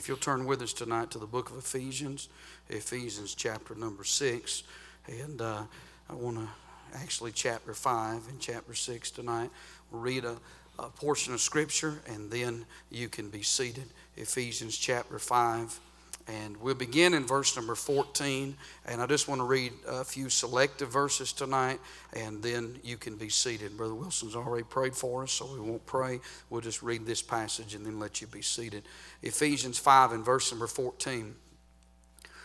If you'll turn with us tonight to the book of Ephesians, Ephesians chapter number six, and uh, I want to actually chapter five and chapter six tonight. We'll read a, a portion of scripture, and then you can be seated. Ephesians chapter five. And we'll begin in verse number 14. And I just want to read a few selective verses tonight, and then you can be seated. Brother Wilson's already prayed for us, so we won't pray. We'll just read this passage and then let you be seated. Ephesians 5 and verse number 14.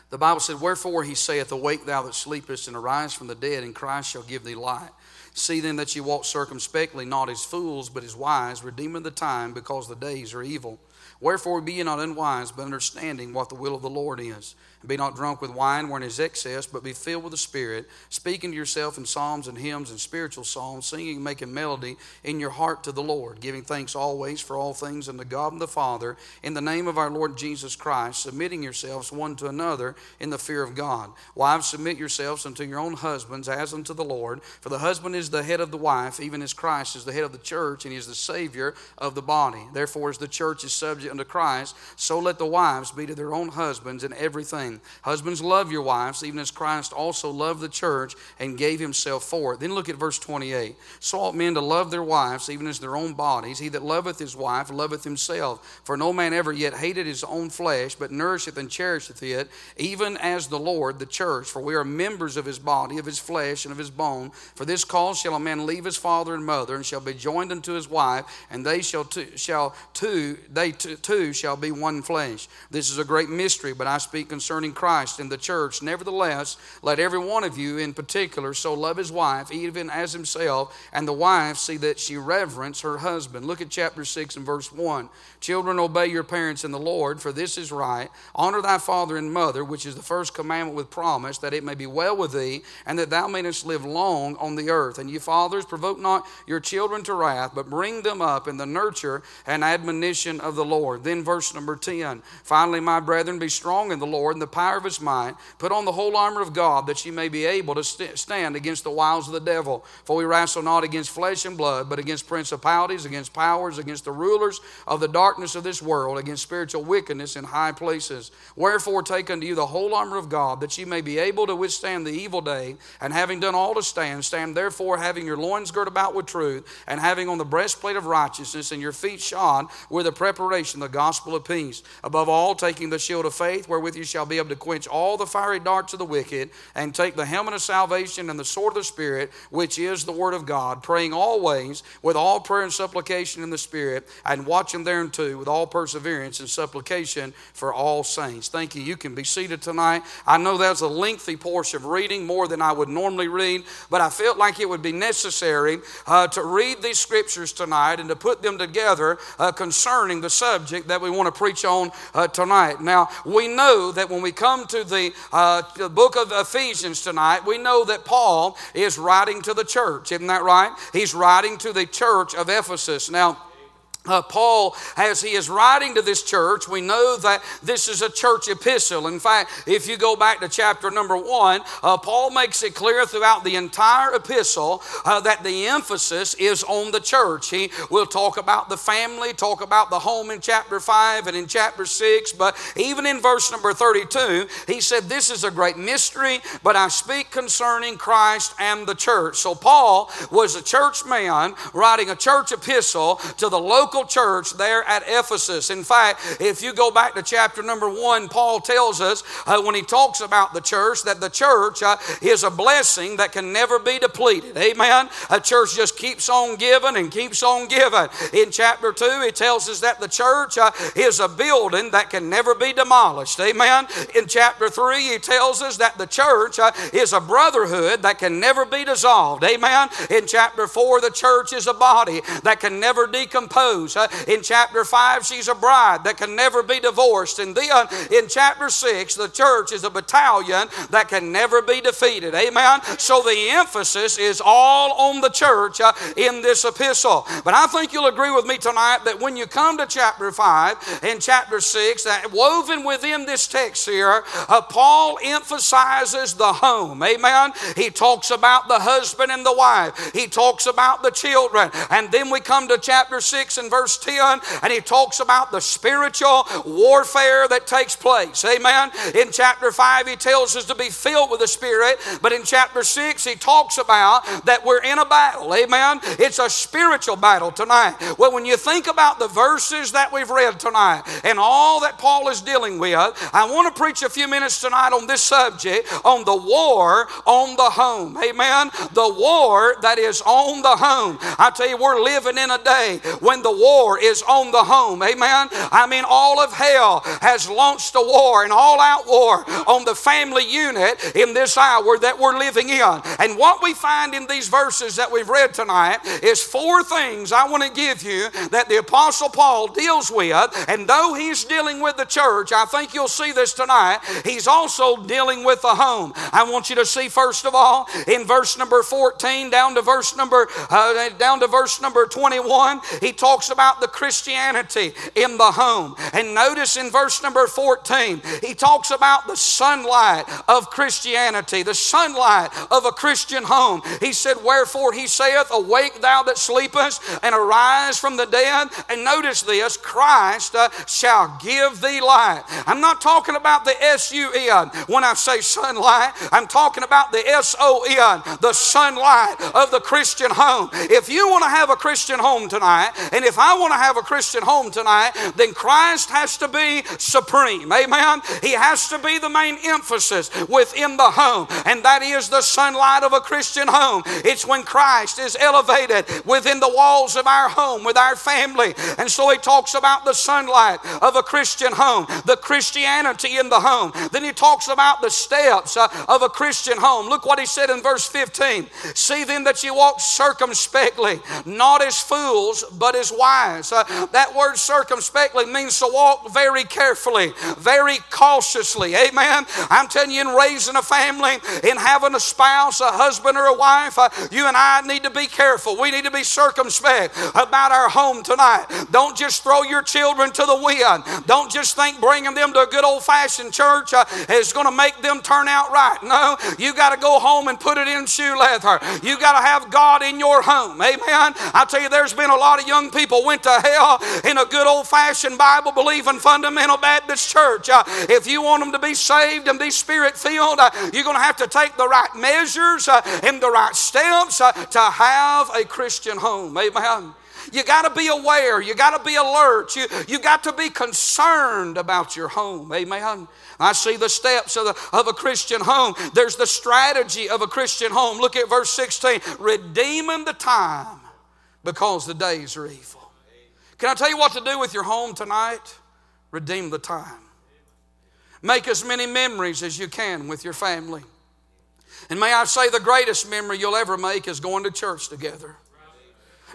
The Bible said, Wherefore he saith, Awake thou that sleepest, and arise from the dead, and Christ shall give thee light. See then that ye walk circumspectly, not as fools, but as wise, redeeming the time, because the days are evil. Wherefore be ye not unwise, but understanding what the will of the Lord is. Be not drunk with wine wherein is excess, but be filled with the Spirit, speaking to yourself in psalms and hymns and spiritual songs, singing and making melody in your heart to the Lord, giving thanks always for all things unto God and the Father, in the name of our Lord Jesus Christ, submitting yourselves one to another in the fear of God. Wives, submit yourselves unto your own husbands as unto the Lord, for the husband is the head of the wife, even as Christ is the head of the church, and he is the Savior of the body. Therefore, as the church is subject unto Christ, so let the wives be to their own husbands in everything. Husbands, love your wives, even as Christ also loved the church and gave himself for it. Then look at verse 28. So ought men to love their wives, even as their own bodies. He that loveth his wife loveth himself. For no man ever yet hated his own flesh, but nourisheth and cherisheth it, even as the Lord, the church. For we are members of his body, of his flesh, and of his bone. For this cause shall a man leave his father and mother, and shall be joined unto his wife, and they shall shall two they two, two shall be one flesh. This is a great mystery, but I speak concerning Christ and the church. Nevertheless, let every one of you in particular so love his wife, even as himself, and the wife see that she reverence her husband. Look at chapter 6 and verse 1. Children, obey your parents in the Lord, for this is right. Honor thy father and mother, which is the first commandment with promise, that it may be well with thee, and that thou mayest live long on the earth. And ye fathers, provoke not your children to wrath, but bring them up in the nurture and admonition of the Lord. Then verse number 10. Finally, my brethren, be strong in the Lord and the power of his might. Put on the whole armor of God, that ye may be able to st- stand against the wiles of the devil. For we wrestle not against flesh and blood, but against principalities, against powers, against the rulers of the darkness of this world, against spiritual wickedness in high places. Wherefore, take unto you the whole armor of God, that ye may be able to withstand the evil day, and having done all to stand, stand therefore, having your loins girt about with truth, and having on the breastplate of righteousness, and your feet shod with the preparation of the gospel of peace. Above all, taking the shield of faith, wherewith you shall be able to quench all the fiery darts of the wicked, and take the helmet of salvation and the sword of the Spirit, which is the word of God, praying always with all prayer and supplication in the Spirit, and watching thereunto with all perseverance and supplication for all saints. Thank you. You can be seated tonight. I know that's a lengthy portion of reading, more than I would normally read, but I felt like it would be necessary uh, to read these scriptures tonight and to put them together uh, concerning the subject that we want to preach on uh, tonight. Now, we know that when we come to the, uh, book of Ephesians tonight, we know that Paul is writing to the church. Isn't that right? He's writing to the church of Ephesus. Now, uh, Paul, as he is writing to this church, we know that this is a church epistle. In fact, if you go back to chapter number one, uh, Paul makes it clear throughout the entire epistle uh, that the emphasis is on the church. He will talk about the family, talk about the home in chapter five and in chapter six, but even in verse number 32, he said, This is a great mystery, but I speak concerning Christ and the church. So Paul was a church man writing a church epistle to the local local church there at Ephesus. In fact, if you go back to chapter number one, Paul tells us uh, when he talks about the church that the church uh, is a blessing that can never be depleted. Amen. A church just keeps on giving and keeps on giving. In chapter two, he tells us that the church uh, is a building that can never be demolished. Amen. In chapter three, he tells us that the church uh, is a brotherhood that can never be dissolved. Amen. In chapter four, the church is a body that can never decompose. Uh, in chapter 5, she's a bride that can never be divorced. And then in chapter 6, the church is a battalion that can never be defeated. Amen? So the emphasis is all on the church in this epistle. But I think you'll agree with me tonight that when you come to chapter 5 and chapter 6, that woven within this text here, uh, Paul emphasizes the home. Amen? He talks about the husband and the wife, he talks about the children. And then we come to chapter 6 and verse 10, and he talks about the spiritual warfare that takes place. Amen. In chapter 5, he tells us to be filled with the Spirit, but in chapter 6, he talks about that we're in a battle. Amen. It's a spiritual battle tonight. Well, when you think about the verses that we've read tonight and all that Paul is dealing with, I want to preach a few minutes tonight on this subject on the war on the home. Amen. The war that is on the home. I tell you, we're living in a day when the war is on the home. Amen. I mean, all of hell has launched a war, an all out war on the family unit in this hour that we're living in. And what we find in these verses that we've read tonight is four things I want to give you that the Apostle Paul deals with. And though he's dealing with the church, I think you'll see this tonight, he's also dealing with the home. I want you to see, first of all, in verse number 14 down to verse number uh, down to verse number 21, he talks about the Christianity in the home. And notice in verse number 14, he talks about the sunlight of Christianity, the sunlight of a Christian home. He said, Wherefore he saith, Awake thou that sleepest, and arise from the dead. And notice this Christ uh, shall give thee light. I'm not talking about the S U N when I say sunlight, I'm talking about the S O N, the sunlight of the Christian home. If you want to have a Christian home tonight, and if I want to have a Christian home tonight, then Christ has to be supreme. Amen. He has to be the main emphasis within the home, and that is the sunlight of a Christian home. It's when Christ is elevated within the walls of our home with our family. And so he talks about the sunlight of a Christian home, the Christianity in the home. Then he talks about the steps uh, of a Christian home. Look what he said in verse 15. See then that you walk circumspectly, not as fools, but as wise. Uh, that word circumspectly means to walk very carefully, very cautiously. Amen. I'm telling you, in raising a family, in having a spouse, a husband, or a wife, uh, you and I need to be careful. We need to be circumspect about our home tonight. Don't just throw your children to the wind. Don't just think bringing them to a good old fashioned church uh, is going to make them turn out right. No, you got to go home and put it in shoe leather. You got to have God in your home. Amen. I tell you, there's been a lot of young people went to hell in a good old fashioned Bible believing fundamental Baptist church. Uh, if you want them to be saved and be spirit filled, uh, you're going to have to take the right measures uh, and the right steps uh, to have a Christian home. Amen. You got to be aware. You got to be alert. You, you got to be concerned about your home. Amen. I see the steps of, the, of a Christian home. There's the strategy of a Christian home. Look at verse 16 redeeming the time because the days are evil. Can I tell you what to do with your home tonight? Redeem the time. Make as many memories as you can with your family. And may I say, the greatest memory you'll ever make is going to church together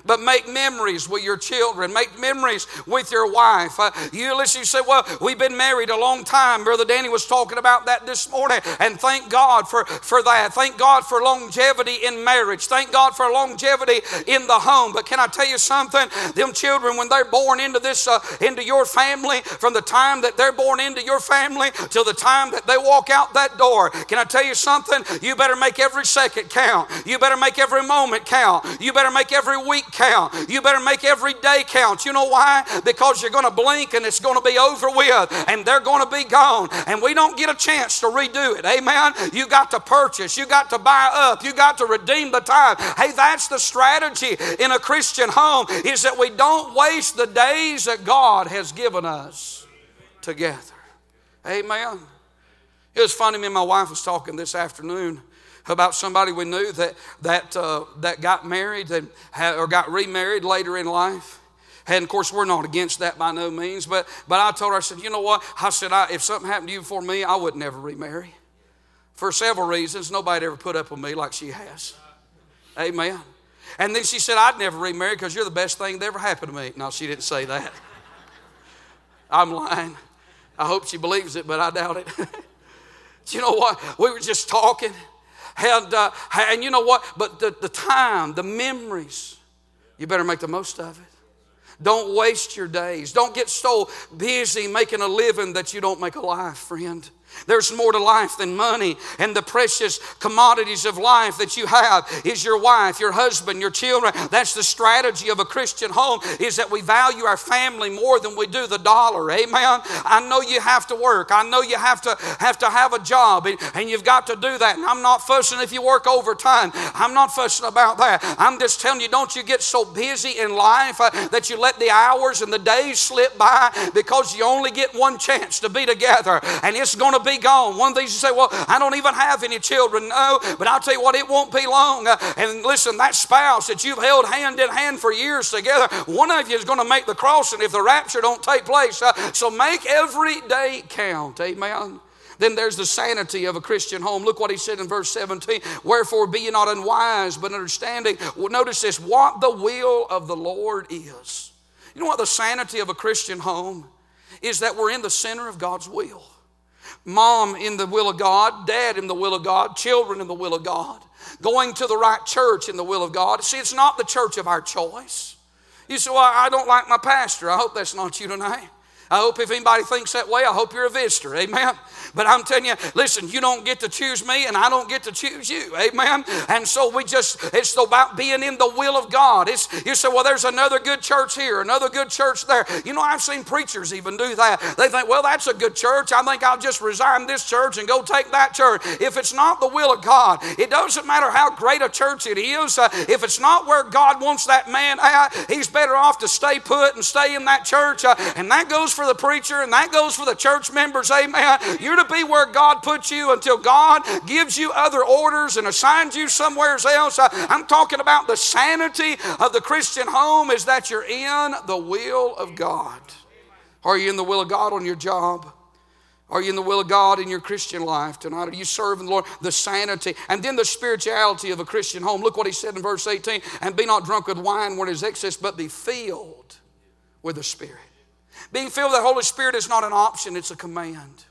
but make memories with your children. Make memories with your wife. Uh, you say, Well, we've been married a long time. Brother Danny was talking about that this morning. And thank God for, for that. Thank God for longevity in marriage. Thank God for longevity in the home. But can I tell you something? Them children, when they're born into this, uh, into your family, from the time that they're born into your family till the time that they walk out that door, can I tell you something? You better make every second count. You better make every moment count. You better make every week count. You better make every day count. You know why? Because you're going to blink and it's going to be over with and they're going to be gone. And we don't get a chance to redo it. Amen. You got to purchase, you got to buy up, you got to redeem the time. Hey, that's the strategy in a Christian home is that we don't waste the days that God has given us together. Amen. It was funny, me and my wife was talking this afternoon about somebody we knew that, that, uh, that got married and or got remarried later in life. And of course, we're not against that by no means. But, but I told her, I said, you know what? I said, I, if something happened to you before me, I would never remarry. For several reasons. Nobody ever put up with me like she has. Amen. And then she said, I'd never remarry because you're the best thing that ever happened to me. No, she didn't say that. I'm lying. I hope she believes it, but I doubt it. you know what? We were just talking. And, uh, and you know what? But the, the time, the memories, you better make the most of it. Don't waste your days. Don't get so busy making a living that you don't make a life, friend. There's more to life than money, and the precious commodities of life that you have is your wife, your husband, your children. That's the strategy of a Christian home is that we value our family more than we do the dollar. Amen. I know you have to work. I know you have to have to have a job, and, and you've got to do that. And I'm not fussing if you work overtime. I'm not fussing about that. I'm just telling you, don't you get so busy in life uh, that you let the hours and the days slip by because you only get one chance to be together, and it's going to be gone. One these you say, Well, I don't even have any children. No, but I'll tell you what, it won't be long. Uh, and listen, that spouse that you've held hand in hand for years together, one of you is going to make the crossing if the rapture don't take place. Uh, so make every day count. Amen. Then there's the sanity of a Christian home. Look what he said in verse 17. Wherefore be ye not unwise, but understanding. Well, notice this what the will of the Lord is. You know what the sanity of a Christian home is that we're in the center of God's will mom in the will of God, dad in the will of God, children in the will of God, going to the right church in the will of God. See, it's not the church of our choice. You say, Well, I don't like my pastor. I hope that's not you tonight. I hope if anybody thinks that way, I hope you're a visitor. Amen. But I'm telling you, listen, you don't get to choose me and I don't get to choose you. Amen. And so we just, it's about being in the will of God. It's, you say, well, there's another good church here, another good church there. You know, I've seen preachers even do that. They think, well, that's a good church. I think I'll just resign this church and go take that church. If it's not the will of God, it doesn't matter how great a church it is. Uh, if it's not where God wants that man at, he's better off to stay put and stay in that church. Uh, and that goes for the preacher and that goes for the church members. Amen. You're to be where God puts you until God gives you other orders and assigns you somewhere else. I'm talking about the sanity of the Christian home is that you're in the will of God. Are you in the will of God on your job? Are you in the will of God in your Christian life tonight? Are you serving the Lord? The sanity and then the spirituality of a Christian home. Look what he said in verse 18 and be not drunk with wine where there's excess, but be filled with the Spirit. Being filled with the Holy Spirit is not an option, it's a command.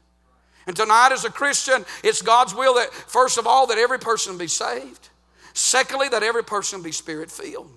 And tonight, as a Christian, it's God's will that, first of all, that every person be saved. Secondly, that every person be spirit filled.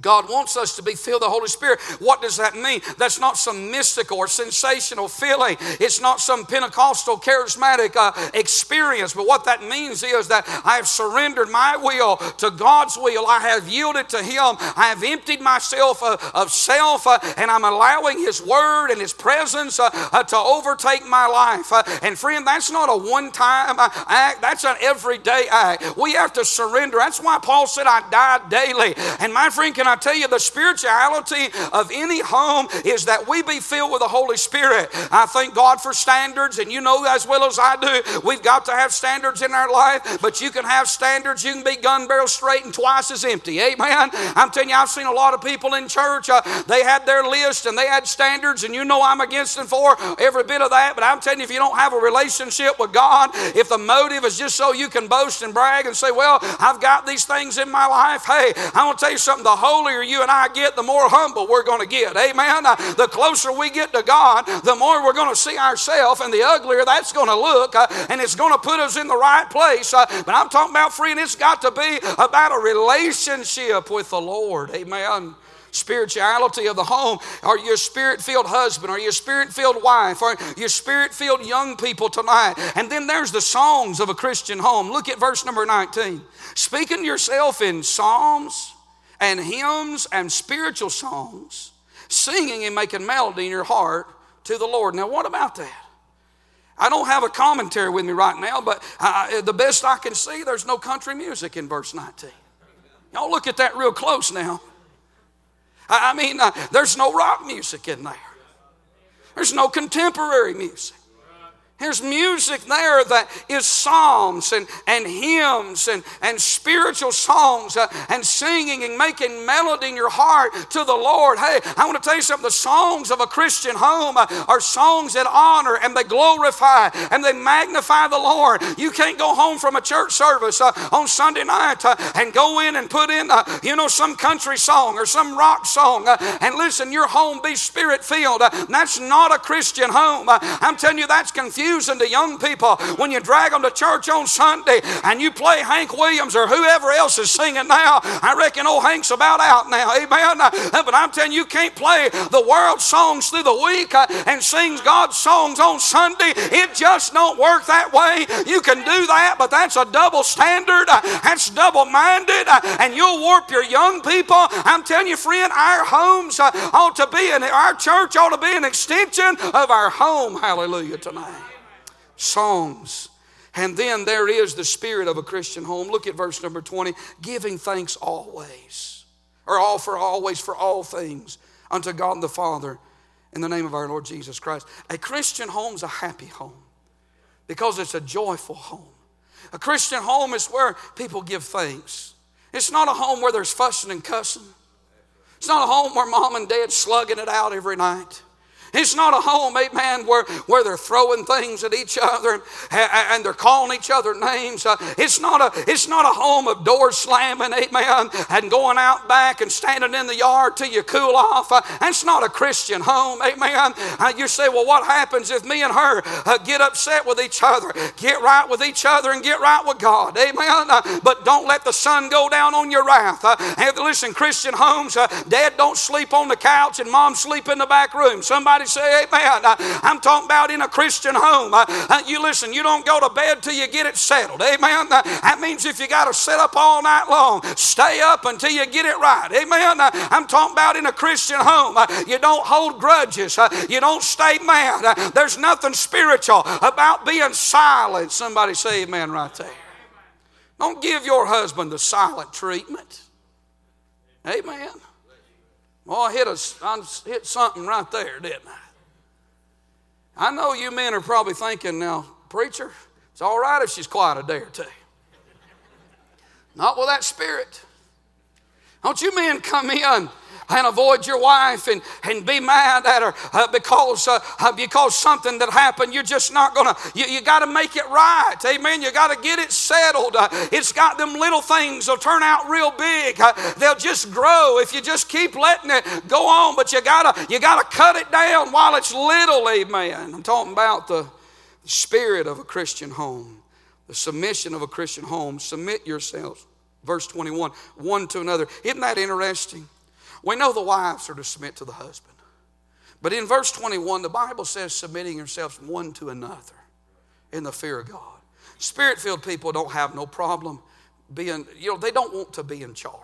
God wants us to be filled the Holy Spirit. What does that mean? That's not some mystical or sensational feeling. It's not some Pentecostal charismatic uh, experience. But what that means is that I have surrendered my will to God's will. I have yielded to Him. I have emptied myself of, of self, uh, and I'm allowing His Word and His presence uh, uh to overtake my life. Uh, and friend, that's not a one-time uh, act. That's an everyday act. We have to surrender. That's why Paul said, "I die daily." And my friend can I tell you, the spirituality of any home is that we be filled with the Holy Spirit. I thank God for standards, and you know as well as I do, we've got to have standards in our life, but you can have standards, you can be gun barrel straight and twice as empty. Amen. I'm telling you, I've seen a lot of people in church, uh, they had their list and they had standards, and you know I'm against them for every bit of that, but I'm telling you, if you don't have a relationship with God, if the motive is just so you can boast and brag and say, Well, I've got these things in my life, hey, I want to tell you something, the holier you and I get, the more humble we're going to get. Amen. Uh, the closer we get to God, the more we're going to see ourselves, and the uglier that's going to look, uh, and it's going to put us in the right place. Uh, but I'm talking about, friend, it's got to be about a relationship with the Lord. Amen spirituality of the home? Are you a spirit filled husband? Are you a spirit filled wife? Are you spirit filled young people tonight? And then there's the songs of a Christian home. Look at verse number 19. Speaking yourself in psalms and hymns and spiritual songs, singing and making melody in your heart to the Lord. Now, what about that? I don't have a commentary with me right now, but I, the best I can see, there's no country music in verse 19. Y'all look at that real close now. I, I mean, uh, there's no rock music in there, there's no contemporary music. There's music there that is psalms and, and hymns and, and spiritual songs uh, and singing and making melody in your heart to the Lord. Hey, I want to tell you something. The songs of a Christian home uh, are songs that honor and they glorify and they magnify the Lord. You can't go home from a church service uh, on Sunday night and go in and put in, you know, some country song or some rock song and listen, your home be spirit filled. that's not a Christian home. I'm telling you, that's confusing confusing to young people when you drag them to church on Sunday and you play Hank Williams or whoever else is singing now. I reckon old Hank's about out now. Amen. But I'm telling you, you can't play the world songs through the week uh, and sing God's songs on Sunday. It just don't work that way. You can do that, but that's a double standard. Uh, that's double minded, uh, and you'll warp your young people. I'm telling you, friend, our homes ought to be, and our church ought to be an extension of our home. Hallelujah tonight. Songs. And then there is the spirit of a Christian home. Look at verse number 20 giving thanks always, or all for always for all things unto God the Father in the name of our Lord Jesus Christ. A Christian home is a happy home because it's a joyful home. A Christian home is where people give thanks. It's not a home where there's fussing and cussing. It's not a home where mom and dad slugging it out every night. It's not a home, amen, where, where they're throwing things at each other and, and they're calling each other names. Uh, it's, not a, it's not a home of doors slamming, amen, and going out back and standing in the yard till you cool off. Uh, not a Christian home, amen. Uh, you say, well, what happens if me and her uh, get upset with each other? Get right with each other and get right with God, amen. Uh, but don't let the sun go down on your wrath. Uh, listen, Christian homes, dad don't sleep on the couch and mom sleep in the back room. Somebody Somebody say amen. I'm talking about in a Christian home. You listen, you don't go to bed till you get it settled. Amen. That means if you got to sit up all night long, stay up until you get it right. Amen. I'm talking about in a Christian home. You don't hold grudges. You don't stay mad. There's nothing spiritual about being silent. Somebody say amen right there. Don't give your husband the silent treatment. Amen. Oh, I hit, a, I hit something right there, didn't I? I know you men are probably thinking now, preacher, it's all right if she's quiet a day or two. Not with that spirit. Don't you men come in and avoid your wife and, and be mad at her uh, because, uh, uh, because something that happened. You're just not to, you, you got to make it right. Amen. You got to get it settled. Uh, it's got them little things will turn out real big. Uh, they'll just grow if you just keep letting it go on. But you got to, you got to cut it down while it's little. Amen. I'm talking about the spirit of a Christian home, the submission of a Christian home. Submit yourselves. Verse 21, one to another. Isn't that interesting? We know the wives are to submit to the husband. But in verse 21, the Bible says submitting yourselves one to another in the fear of God. Spirit filled people don't have no problem being, you know, they don't want to be in charge.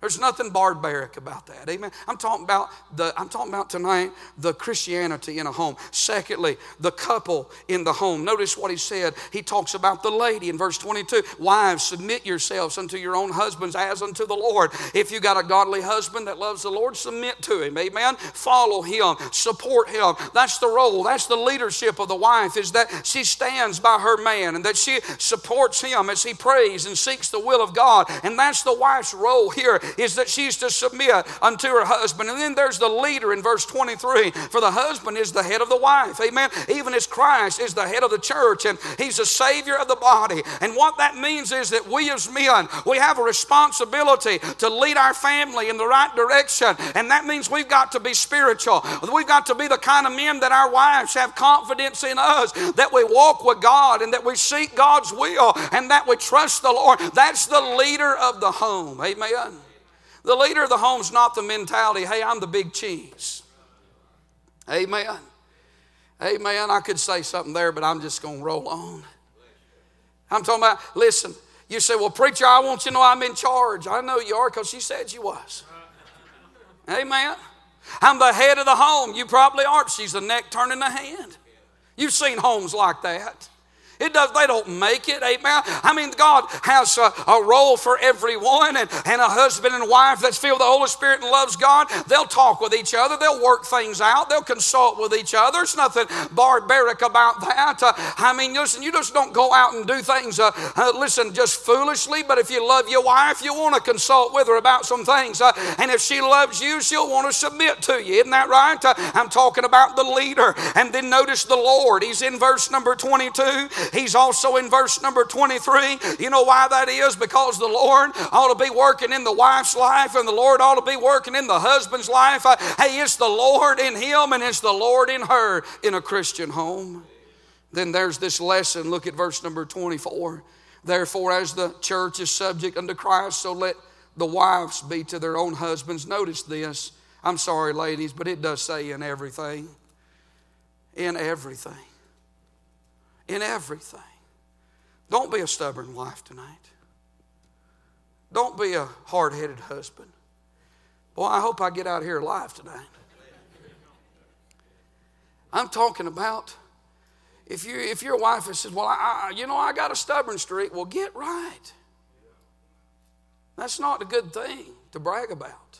There's nothing barbaric about that. Amen. I'm talking about the I'm talking about tonight the Christianity in a home. Secondly, the couple in the home. Notice what he said. He talks about the lady in verse 22. Wives, submit yourselves unto your own husbands as unto the Lord. If you got a godly husband that loves the Lord, submit to him. Amen. Follow him, support him. That's the role. That's the leadership of the wife is that she stands by her man and that she supports him as he prays and seeks the will of God. And that's the wife's role here is that she's to submit unto her husband. And then there's the leader in verse 23 for the husband is the head of the wife. Amen. Even as Christ is the head of the church and he's the savior of the body. And what that means is that we as men, we have a responsibility to lead our family in the right direction. And that means we've got to be spiritual. We've got to be the kind of men that our wives have confidence in us, that we walk with God and that we seek God's will and that we trust the Lord. That's the leader of the home. Amen. The leader of the home's not the mentality, hey, I'm the big cheese. Amen. Amen. I could say something there, but I'm just going to roll on. I'm talking about, listen, you say, well, preacher, I want you to know I'm in charge. I know you are because she said you was. Amen. I'm the head of the home. You probably aren't. She's the neck turning the hand. You've seen homes like that. It does, they don't make it, amen. I mean, God has a, a role for everyone, and, and a husband and wife that's filled with the Holy Spirit and loves God, they'll talk with each other, they'll work things out, they'll consult with each other. There's nothing barbaric about that. Uh, I mean, listen, you just don't go out and do things, uh, uh, listen, just foolishly, but if you love your wife, you want to consult with her about some things. Uh, and if she loves you, she'll want to submit to you. Isn't that right? Uh, I'm talking about the leader. And then notice the Lord. He's in verse number 22. He's also in verse number 23. You know why that is? Because the Lord ought to be working in the wife's life and the Lord ought to be working in the husband's life. Uh, hey, it's the Lord in him and it's the Lord in her in a Christian home. Then there's this lesson. Look at verse number 24. Therefore, as the church is subject unto Christ, so let the wives be to their own husbands. Notice this. I'm sorry, ladies, but it does say in everything. In everything. In everything. Don't be a stubborn wife tonight. Don't be a hard headed husband. Boy, I hope I get out here alive tonight. I'm talking about if, you, if your wife says, Well, I, you know, I got a stubborn streak, well, get right. That's not a good thing to brag about.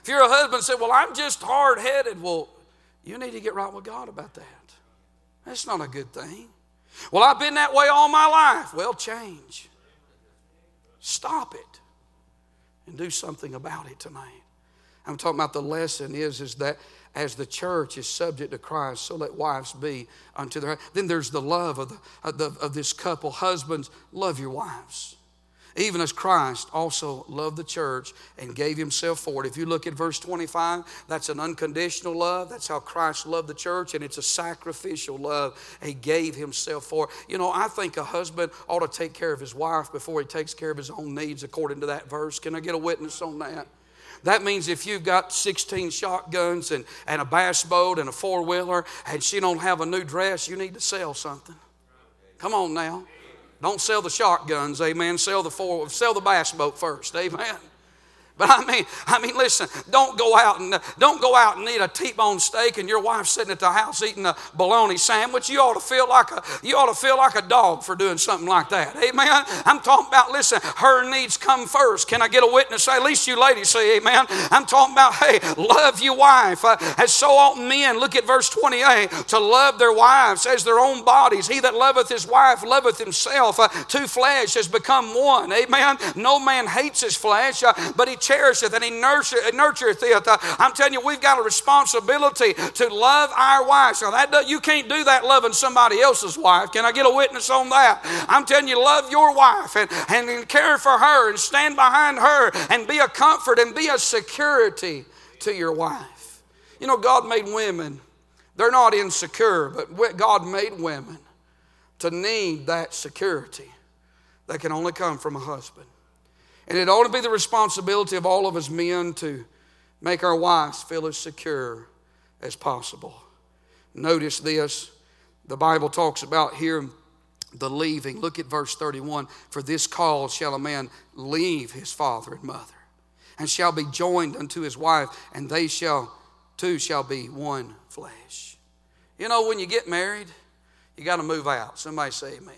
If you're a husband say, Well, I'm just hard headed, well, you need to get right with God about that. That's not a good thing. Well, I've been that way all my life. Well, change. Stop it and do something about it tonight. I'm talking about the lesson is, is that as the church is subject to Christ, so let wives be unto their. Then there's the love of, the, of, the, of this couple. Husbands, love your wives even as Christ also loved the church and gave himself for it. If you look at verse 25, that's an unconditional love. That's how Christ loved the church, and it's a sacrificial love. He gave himself for it. You know, I think a husband ought to take care of his wife before he takes care of his own needs, according to that verse. Can I get a witness on that? That means if you've got 16 shotguns and, and a bass boat and a four wheeler and she don't have a new dress, you need to sell something. Come on now. Don't sell the shotguns, amen. Sell the four, sell the bass boat first, amen. But I mean, I mean, listen, don't go out and don't go out and eat a T-bone steak and your wife sitting at the house eating a bologna sandwich. You ought to feel like a you ought to feel like a dog for doing something like that. Amen. I'm talking about, listen, her needs come first. Can I get a witness? At least you ladies say amen. I'm talking about, hey, love your wife. Uh, as so often men, look at verse 28, to love their wives as their own bodies. He that loveth his wife loveth himself. Uh, two flesh has become one. Amen. No man hates his flesh, uh, but he cherisheth and he nurtureth it. Uh, I'm telling you, we've got a responsibility to love our wives. Now, that you can't do that loving somebody else's wife. Can I get a witness on that? I'm telling you, love your wife and, and care for her and stand behind her and be a comfort and be a security to your wife. You know, God made women, they're not insecure, but God made women to need that security that can only come from a husband. And it ought to be the responsibility of all of us men to make our wives feel as secure as possible. Notice this the Bible talks about here the leaving. Look at verse 31 For this cause shall a man leave his father and mother, and shall be joined unto his wife, and they shall two shall be one flesh. You know, when you get married, you got to move out. Somebody say amen.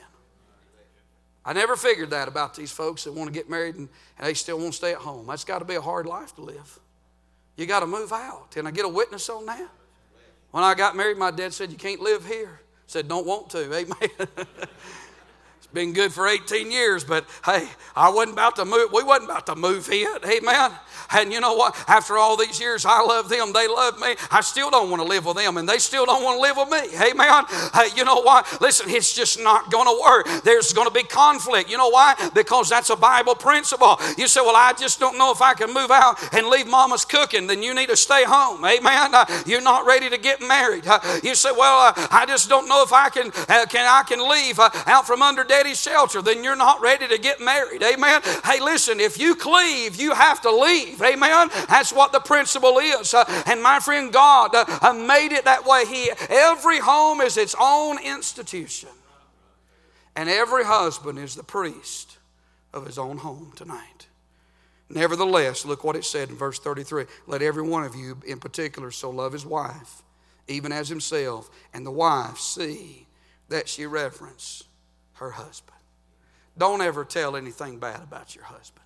I never figured that about these folks that want to get married and, and they still want to stay at home. That's got to be a hard life to live. You got to move out. Can I get a witness on that? When I got married, my dad said, You can't live here. I said, Don't want to. Amen. been good for 18 years, but hey, I wasn't about to move. We wasn't about to move yet. Amen. And you know what? After all these years, I love them. They love me. I still don't want to live with them, and they still don't want to live with me. Amen. Hey, you know what? Listen, it's just not going to work. There's going to be conflict. You know why? Because that's a Bible principle. You say, well, I just don't know if I can move out and leave mama's cooking. Then you need to stay home. Amen. Uh, you're not ready to get married. Uh, you say, well, uh, I just don't know if I can, uh, can I can leave uh, out from under daddy's shelter. Then you're not ready to get married. Amen. Hey, listen, if you cleave, you have to leave. Amen. That's what the principle is. Uh, and my friend, God uh, uh, made it that way. He, every home is its own institution. And every husband is the priest of his own home tonight. Nevertheless, look what it said in verse 33 Let every one of you in particular so love his wife, even as himself, and the wife see that she reverence her husband. Don't ever tell anything bad about your husband.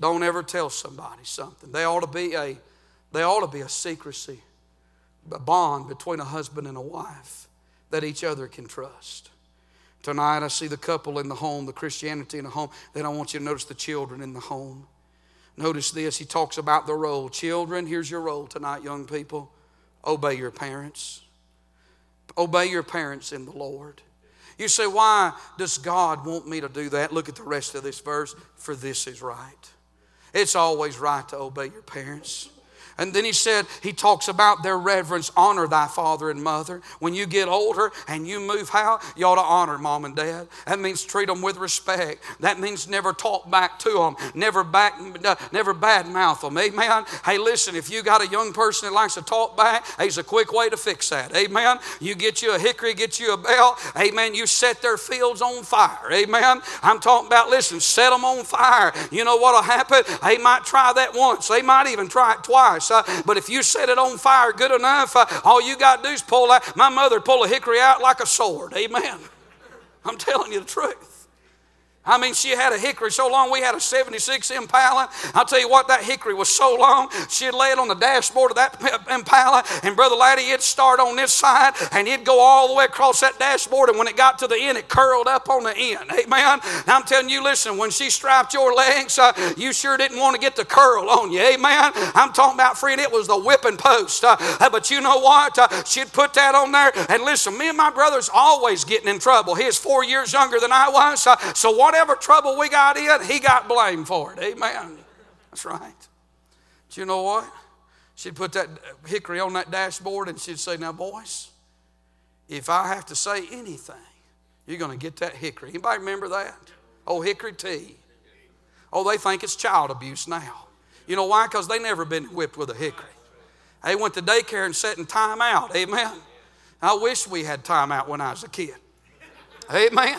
Don't ever tell somebody something. They ought to be a, they ought to be a secrecy, a bond between a husband and a wife that each other can trust. Tonight, I see the couple in the home, the Christianity in the home. Then I want you to notice the children in the home. Notice this. He talks about the role. Children, here's your role tonight, young people. Obey your parents. Obey your parents in the Lord. You say, why does God want me to do that? Look at the rest of this verse. For this is right. It's always right to obey your parents. And then he said, he talks about their reverence. Honor thy father and mother. When you get older and you move out, you ought to honor mom and dad. That means treat them with respect. That means never talk back to them, never back, never bad mouth them. Amen. Hey, listen, if you got a young person that likes to talk back, there's a quick way to fix that. Amen. You get you a hickory, get you a bell. Amen. You set their fields on fire. Amen. I'm talking about, listen, set them on fire. You know what'll happen? They might try that once. They might even try it twice. Uh, but if you set it on fire good enough, uh, all you got to do is pull that. My mother pull a hickory out like a sword. Amen. I'm telling you the truth. I mean, she had a hickory so long, we had a 76 Impala. I'll tell you what, that hickory was so long, she'd lay it on the dashboard of that Impala, and Brother Laddie, it'd start on this side, and it'd go all the way across that dashboard, and when it got to the end, it curled up on the end. Amen? I'm telling you, listen, when she strapped your legs, uh, you sure didn't want to get the curl on you. Amen? I'm talking about, friend, it was the whipping post. Uh, uh but you know what? Uh, she'd put that on there, and listen, me and my brother's always getting in trouble. He's four years younger than I was, uh, so what whatever trouble we got in, he got blamed for it. Amen. That's right. But you know what? She'd put that hickory on that dashboard and she'd say, Now, boys, if I have to say anything, you're going to get that hickory. Anybody remember that? Oh, hickory tea. Oh, they think it's child abuse now. You know why? Because they never been whipped with a hickory. They went to daycare and sat in time out. Amen. I wish we had time out when I was a kid. Amen.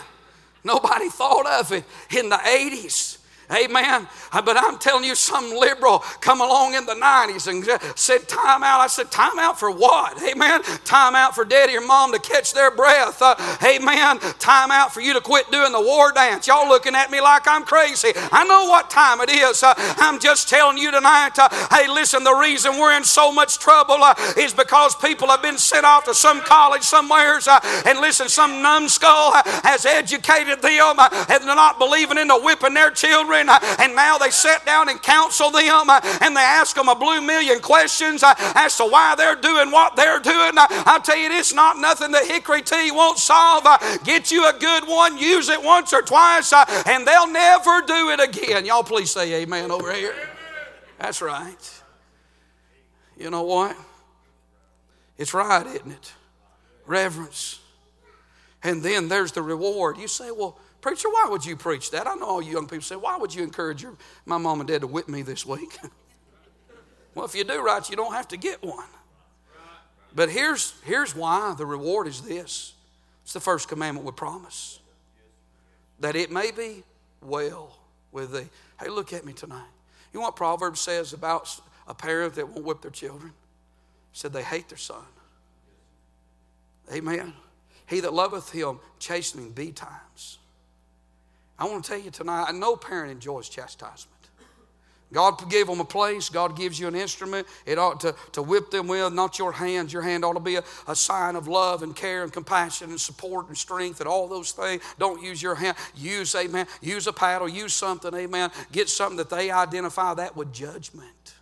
Nobody thought of it in the 80s. Amen. Uh, but I'm telling you, some liberal come along in the 90s and said, Time out. I said, Time out for what? Amen. Time out for daddy or mom to catch their breath. Uh, amen. Time out for you to quit doing the war dance. Y'all looking at me like I'm crazy. I know what time it is. Uh, I'm just telling you tonight. Uh, hey, listen, the reason we're in so much trouble uh, is because people have been sent off to some college somewheres. Uh, and listen, some numbskull has educated them and they're not believing in the whipping their children children, uh, and now they sit down and counsel them uh, and they ask them a blue million questions uh, as to why they're doing what they're doing. I'll tell you, it's not nothing that Hickory Tea won't solve. Get you a good one, use it once or twice, and they'll never do it again. Y'all please say amen over here. That's right. You know what? It's right, isn't it? Reverence. And then there's the reward. You say, well, Preacher, why would you preach that? I know all you young people say, why would you encourage your, my mom and dad to whip me this week? well, if you do right, you don't have to get one. But here's, here's why the reward is this it's the first commandment with promise that it may be well with thee. Hey, look at me tonight. You know what Proverbs says about a parent that won't whip their children? It said they hate their son. Amen. He that loveth him chastening be times. I want to tell you tonight, no parent enjoys chastisement. God gave them a place. God gives you an instrument. It ought to, to whip them with, not your hands. Your hand ought to be a, a sign of love and care and compassion and support and strength and all those things. Don't use your hand. Use, amen. Use a paddle. Use something, amen. Get something that they identify that with judgment.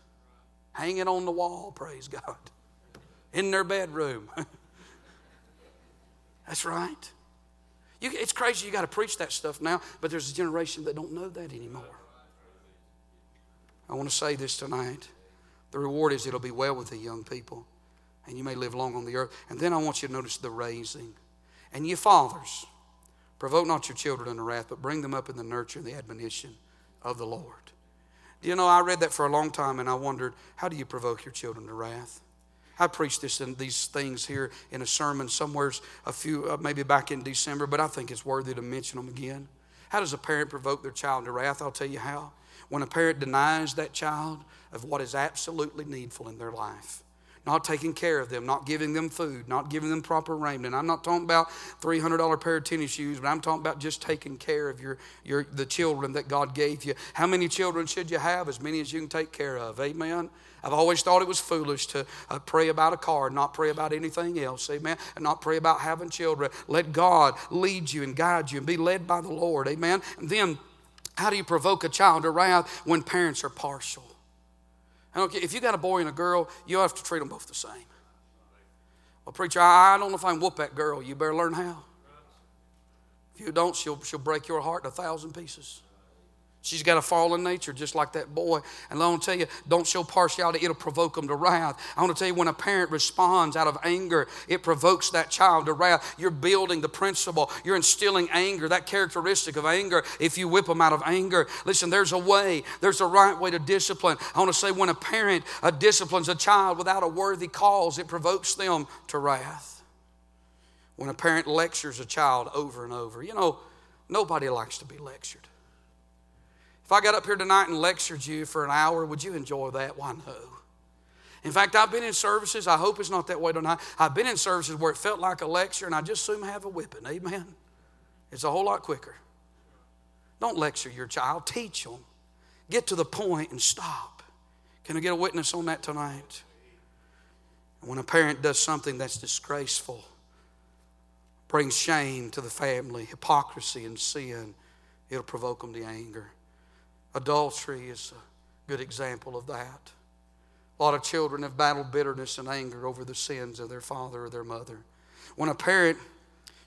Hang it on the wall, praise God. In their bedroom. That's right. You, it's crazy you got to preach that stuff now, but there's a generation that don't know that anymore. I want to say this tonight. The reward is it'll be well with the young people, and you may live long on the earth. And then I want you to notice the raising. And you fathers, provoke not your children unto wrath, but bring them up in the nurture and the admonition of the Lord. Do you know, I read that for a long time, and I wondered, how do you provoke your children to wrath? I preached this and these things here in a sermon somewhere a few, uh, maybe back in December, but I think it's worthy to mention them again. How does a parent provoke their child to wrath? I'll tell you how. When a parent denies that child of what is absolutely needful in their life not taking care of them, not giving them food, not giving them proper raiment. I'm not talking about $300 pair of tennis shoes, but I'm talking about just taking care of your, your the children that God gave you. How many children should you have? As many as you can take care of. Amen. I've always thought it was foolish to uh, pray about a car, not pray about anything else, amen, and not pray about having children. Let God lead you and guide you and be led by the Lord, amen. And then, how do you provoke a child to wrath when parents are partial? I don't care. If you got a boy and a girl, you have to treat them both the same. Well, preacher, I, I don't know if I can whoop that girl. You better learn how. If you don't, she'll, she'll break your heart in a thousand pieces. She's got a fallen nature just like that boy. And I want to tell you, don't show partiality, it'll provoke them to wrath. I want to tell you, when a parent responds out of anger, it provokes that child to wrath. You're building the principle, you're instilling anger, that characteristic of anger, if you whip them out of anger. Listen, there's a way, there's a right way to discipline. I want to say, when a parent uh, disciplines a child without a worthy cause, it provokes them to wrath. When a parent lectures a child over and over, you know, nobody likes to be lectured. If I got up here tonight and lectured you for an hour, would you enjoy that? Why, no. In fact, I've been in services, I hope it's not that way tonight. I've been in services where it felt like a lecture and I just soon have a whipping. Amen. It's a whole lot quicker. Don't lecture your child, teach them. Get to the point and stop. Can I get a witness on that tonight? When a parent does something that's disgraceful, brings shame to the family, hypocrisy and sin, it'll provoke them to anger. Adultery is a good example of that. A lot of children have battled bitterness and anger over the sins of their father or their mother. When a parent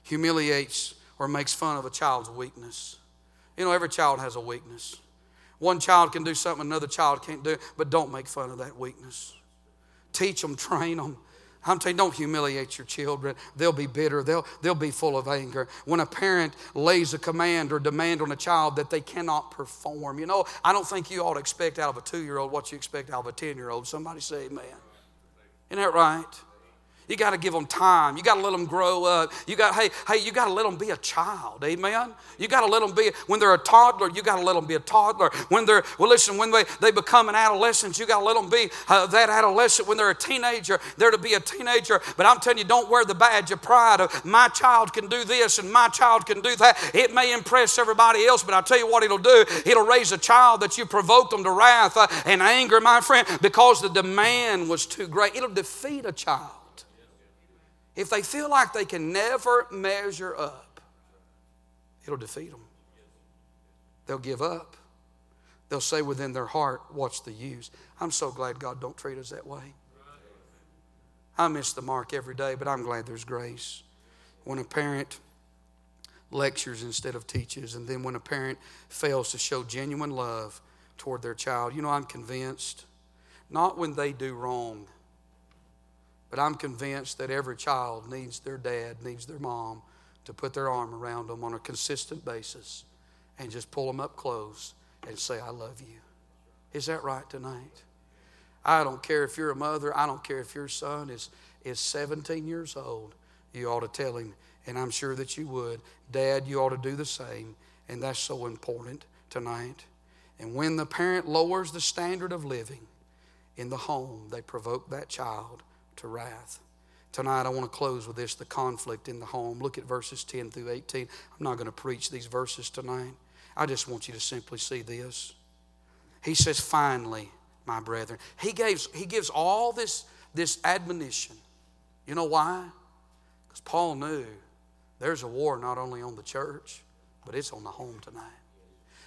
humiliates or makes fun of a child's weakness, you know, every child has a weakness. One child can do something another child can't do, but don't make fun of that weakness. Teach them, train them, I'm telling you, don't humiliate your children. They'll be bitter. They'll, they'll be full of anger. When a parent lays a command or demand on a child that they cannot perform, you know, I don't think you ought to expect out of a two year old what you expect out of a 10 year old. Somebody say amen. Isn't that right? You got to give them time. You got to let them grow up. You got, hey, hey, you got to let them be a child. Amen. You got to let them be, when they're a toddler, you got to let them be a toddler. When they're, well, listen, when they, they become an adolescent, you got to let them be uh, that adolescent. When they're a teenager, they're to be a teenager. But I'm telling you, don't wear the badge of pride of my child can do this and my child can do that. It may impress everybody else, but I'll tell you what it'll do. It'll raise a child that you provoked them to wrath uh, and anger, my friend, because the demand was too great. It'll defeat a child. If they feel like they can never measure up, it'll defeat them. They'll give up. They'll say within their heart, What's the use? I'm so glad God don't treat us that way. I miss the mark every day, but I'm glad there's grace. When a parent lectures instead of teaches, and then when a parent fails to show genuine love toward their child, you know, I'm convinced, not when they do wrong but I'm convinced that every child needs their dad, needs their mom to put their arm around them on a consistent basis and just pull them up close and say, I love you. Is that right tonight? I don't care if you're a mother, I don't care if your son is, is 17 years old. You ought to tell him, and I'm sure that you would. Dad, you ought to do the same, and that's so important tonight. And when the parent lowers the standard of living in the home, they provoke that child to wrath. Tonight, I want to close with this the conflict in the home. Look at verses 10 through 18. I'm not going to preach these verses tonight. I just want you to simply see this. He says, Finally, my brethren. He gives, he gives all this, this admonition. You know why? Because Paul knew there's a war not only on the church, but it's on the home tonight.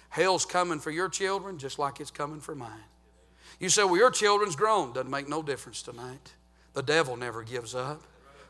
Hell's coming for your children just like it's coming for mine. You say, Well, your children's grown. Doesn't make no difference tonight. The devil never gives up.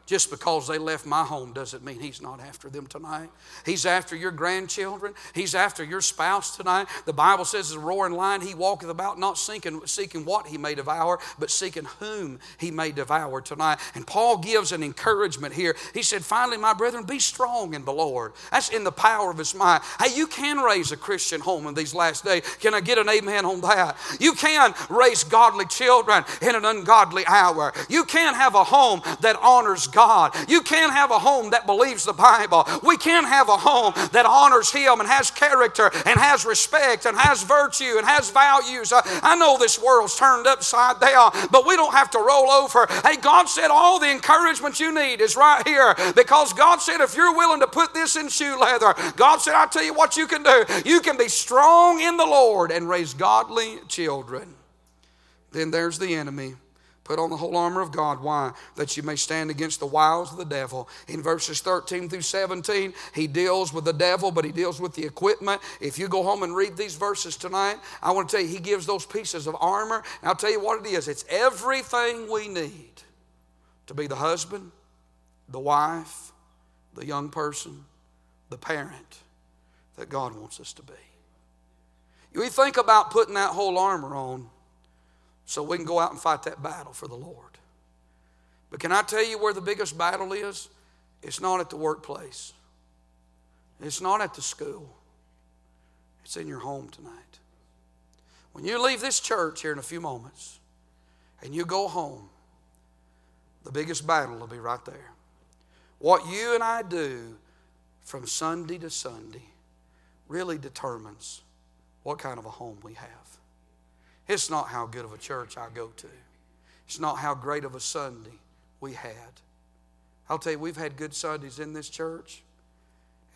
Just because they left my home doesn't mean he's not after them tonight. He's after your grandchildren. He's after your spouse tonight. The Bible says, a roaring lion, he walketh about not seeking, seeking what he may devour, but seeking whom he may devour tonight. And Paul gives an encouragement here. He said, Finally, my brethren, be strong in the Lord. That's in the power of his might. Hey, you can raise a Christian home in these last days. Can I get an amen on that? You can raise godly children in an ungodly hour. You can have a home that honors God. You can't have a home that believes the Bible. We can't have a home that honors Him and has character and has respect and has virtue and has values. I know this world's turned upside down, but we don't have to roll over. Hey, God said all the encouragement you need is right here because God said if you're willing to put this in shoe leather, God said, I'll tell you what you can do. You can be strong in the Lord and raise godly children. Then there's the enemy. Put on the whole armor of God. Why? That you may stand against the wiles of the devil. In verses 13 through 17, he deals with the devil, but he deals with the equipment. If you go home and read these verses tonight, I want to tell you, he gives those pieces of armor. And I'll tell you what it is it's everything we need to be the husband, the wife, the young person, the parent that God wants us to be. We think about putting that whole armor on so we can go out and fight that battle for the Lord. But can I tell you where the biggest battle is? It's not at the workplace, it's not at the school, it's in your home tonight. When you leave this church here in a few moments and you go home, the biggest battle will be right there. What you and I do from Sunday to Sunday really determines what kind of a home we have. It's not how good of a church I go to, it's not how great of a Sunday we had. I'll tell you, we've had good Sundays in this church.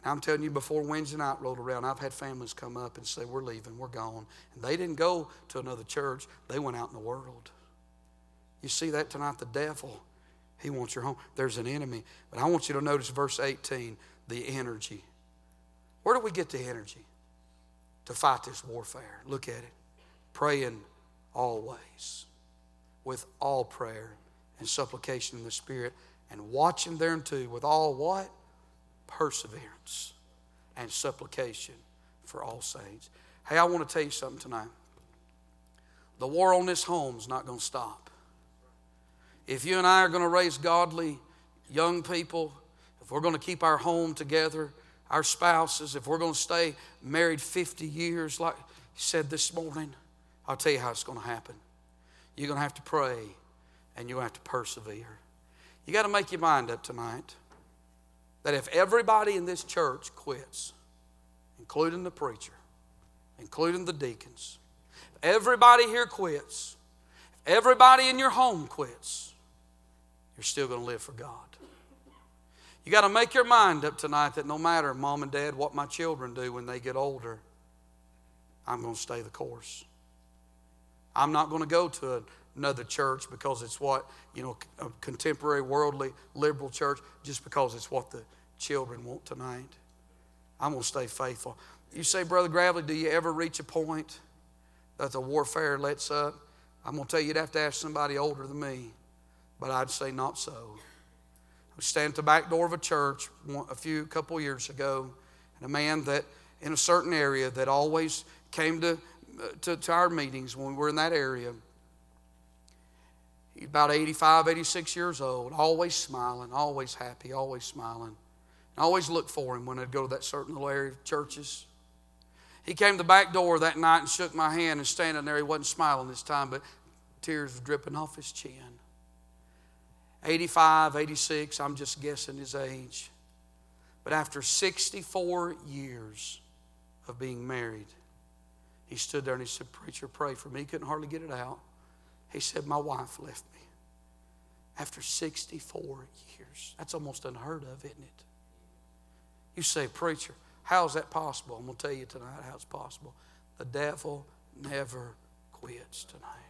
And I'm telling you, before Wednesday night rolled around, I've had families come up and say, We're leaving, we're gone. And they didn't go to another church, they went out in the world. You see that tonight? The devil, he wants your home. There's an enemy. But I want you to notice verse 18 the energy. Where do we get the energy to fight this warfare? Look at it. Praying always with all prayer and supplication in the Spirit and watching thereunto with all what? Perseverance and supplication for all saints. Hey, I want to tell you something tonight. The war on this home is not going to stop. If you and I are going to raise godly young people, if we're going to keep our home together, our spouses, if we're going to stay married 50 years, like he said this morning, I'll tell you how it's going to happen. You're going to have to pray and you'll have to persevere. You got to make your mind up tonight that if everybody in this church quits, including the preacher, including the deacons, everybody here quits, if everybody in your home quits, you're still going to live for God. You got to make your mind up tonight that no matter, mom and dad, what my children do when they get older, I'm going to stay the course. I'm not going to go to another church because it's what, you know, a contemporary, worldly, liberal church, just because it's what the children want tonight. I'm going to stay faithful. You say, Brother Gravely, do you ever reach a point that the warfare lets up? I'm going to tell you, you'd have to ask somebody older than me, but I'd say not so. I was standing at the back door of a church a few couple years ago, and a man that in a certain area that always came to, Uh, to, to our meetings when we were in that area He's about 85, 86 years old, always smiling, always happy, always smiling. I always looked for him when I'd go to that certain little area of churches. He came to the back door that night and shook my hand and standing there. He wasn't smiling this time, but tears were dripping off his chin. 85, 86, I'm just guessing his age. But after 64 years of being married, he stood there and he said, Preacher, pray for me. He couldn't hardly get it out. He said, My wife left me after 64 years. That's almost unheard of, isn't it? You say, Preacher, how is that possible? I'm going to tell you tonight how it's possible. The devil never quits tonight.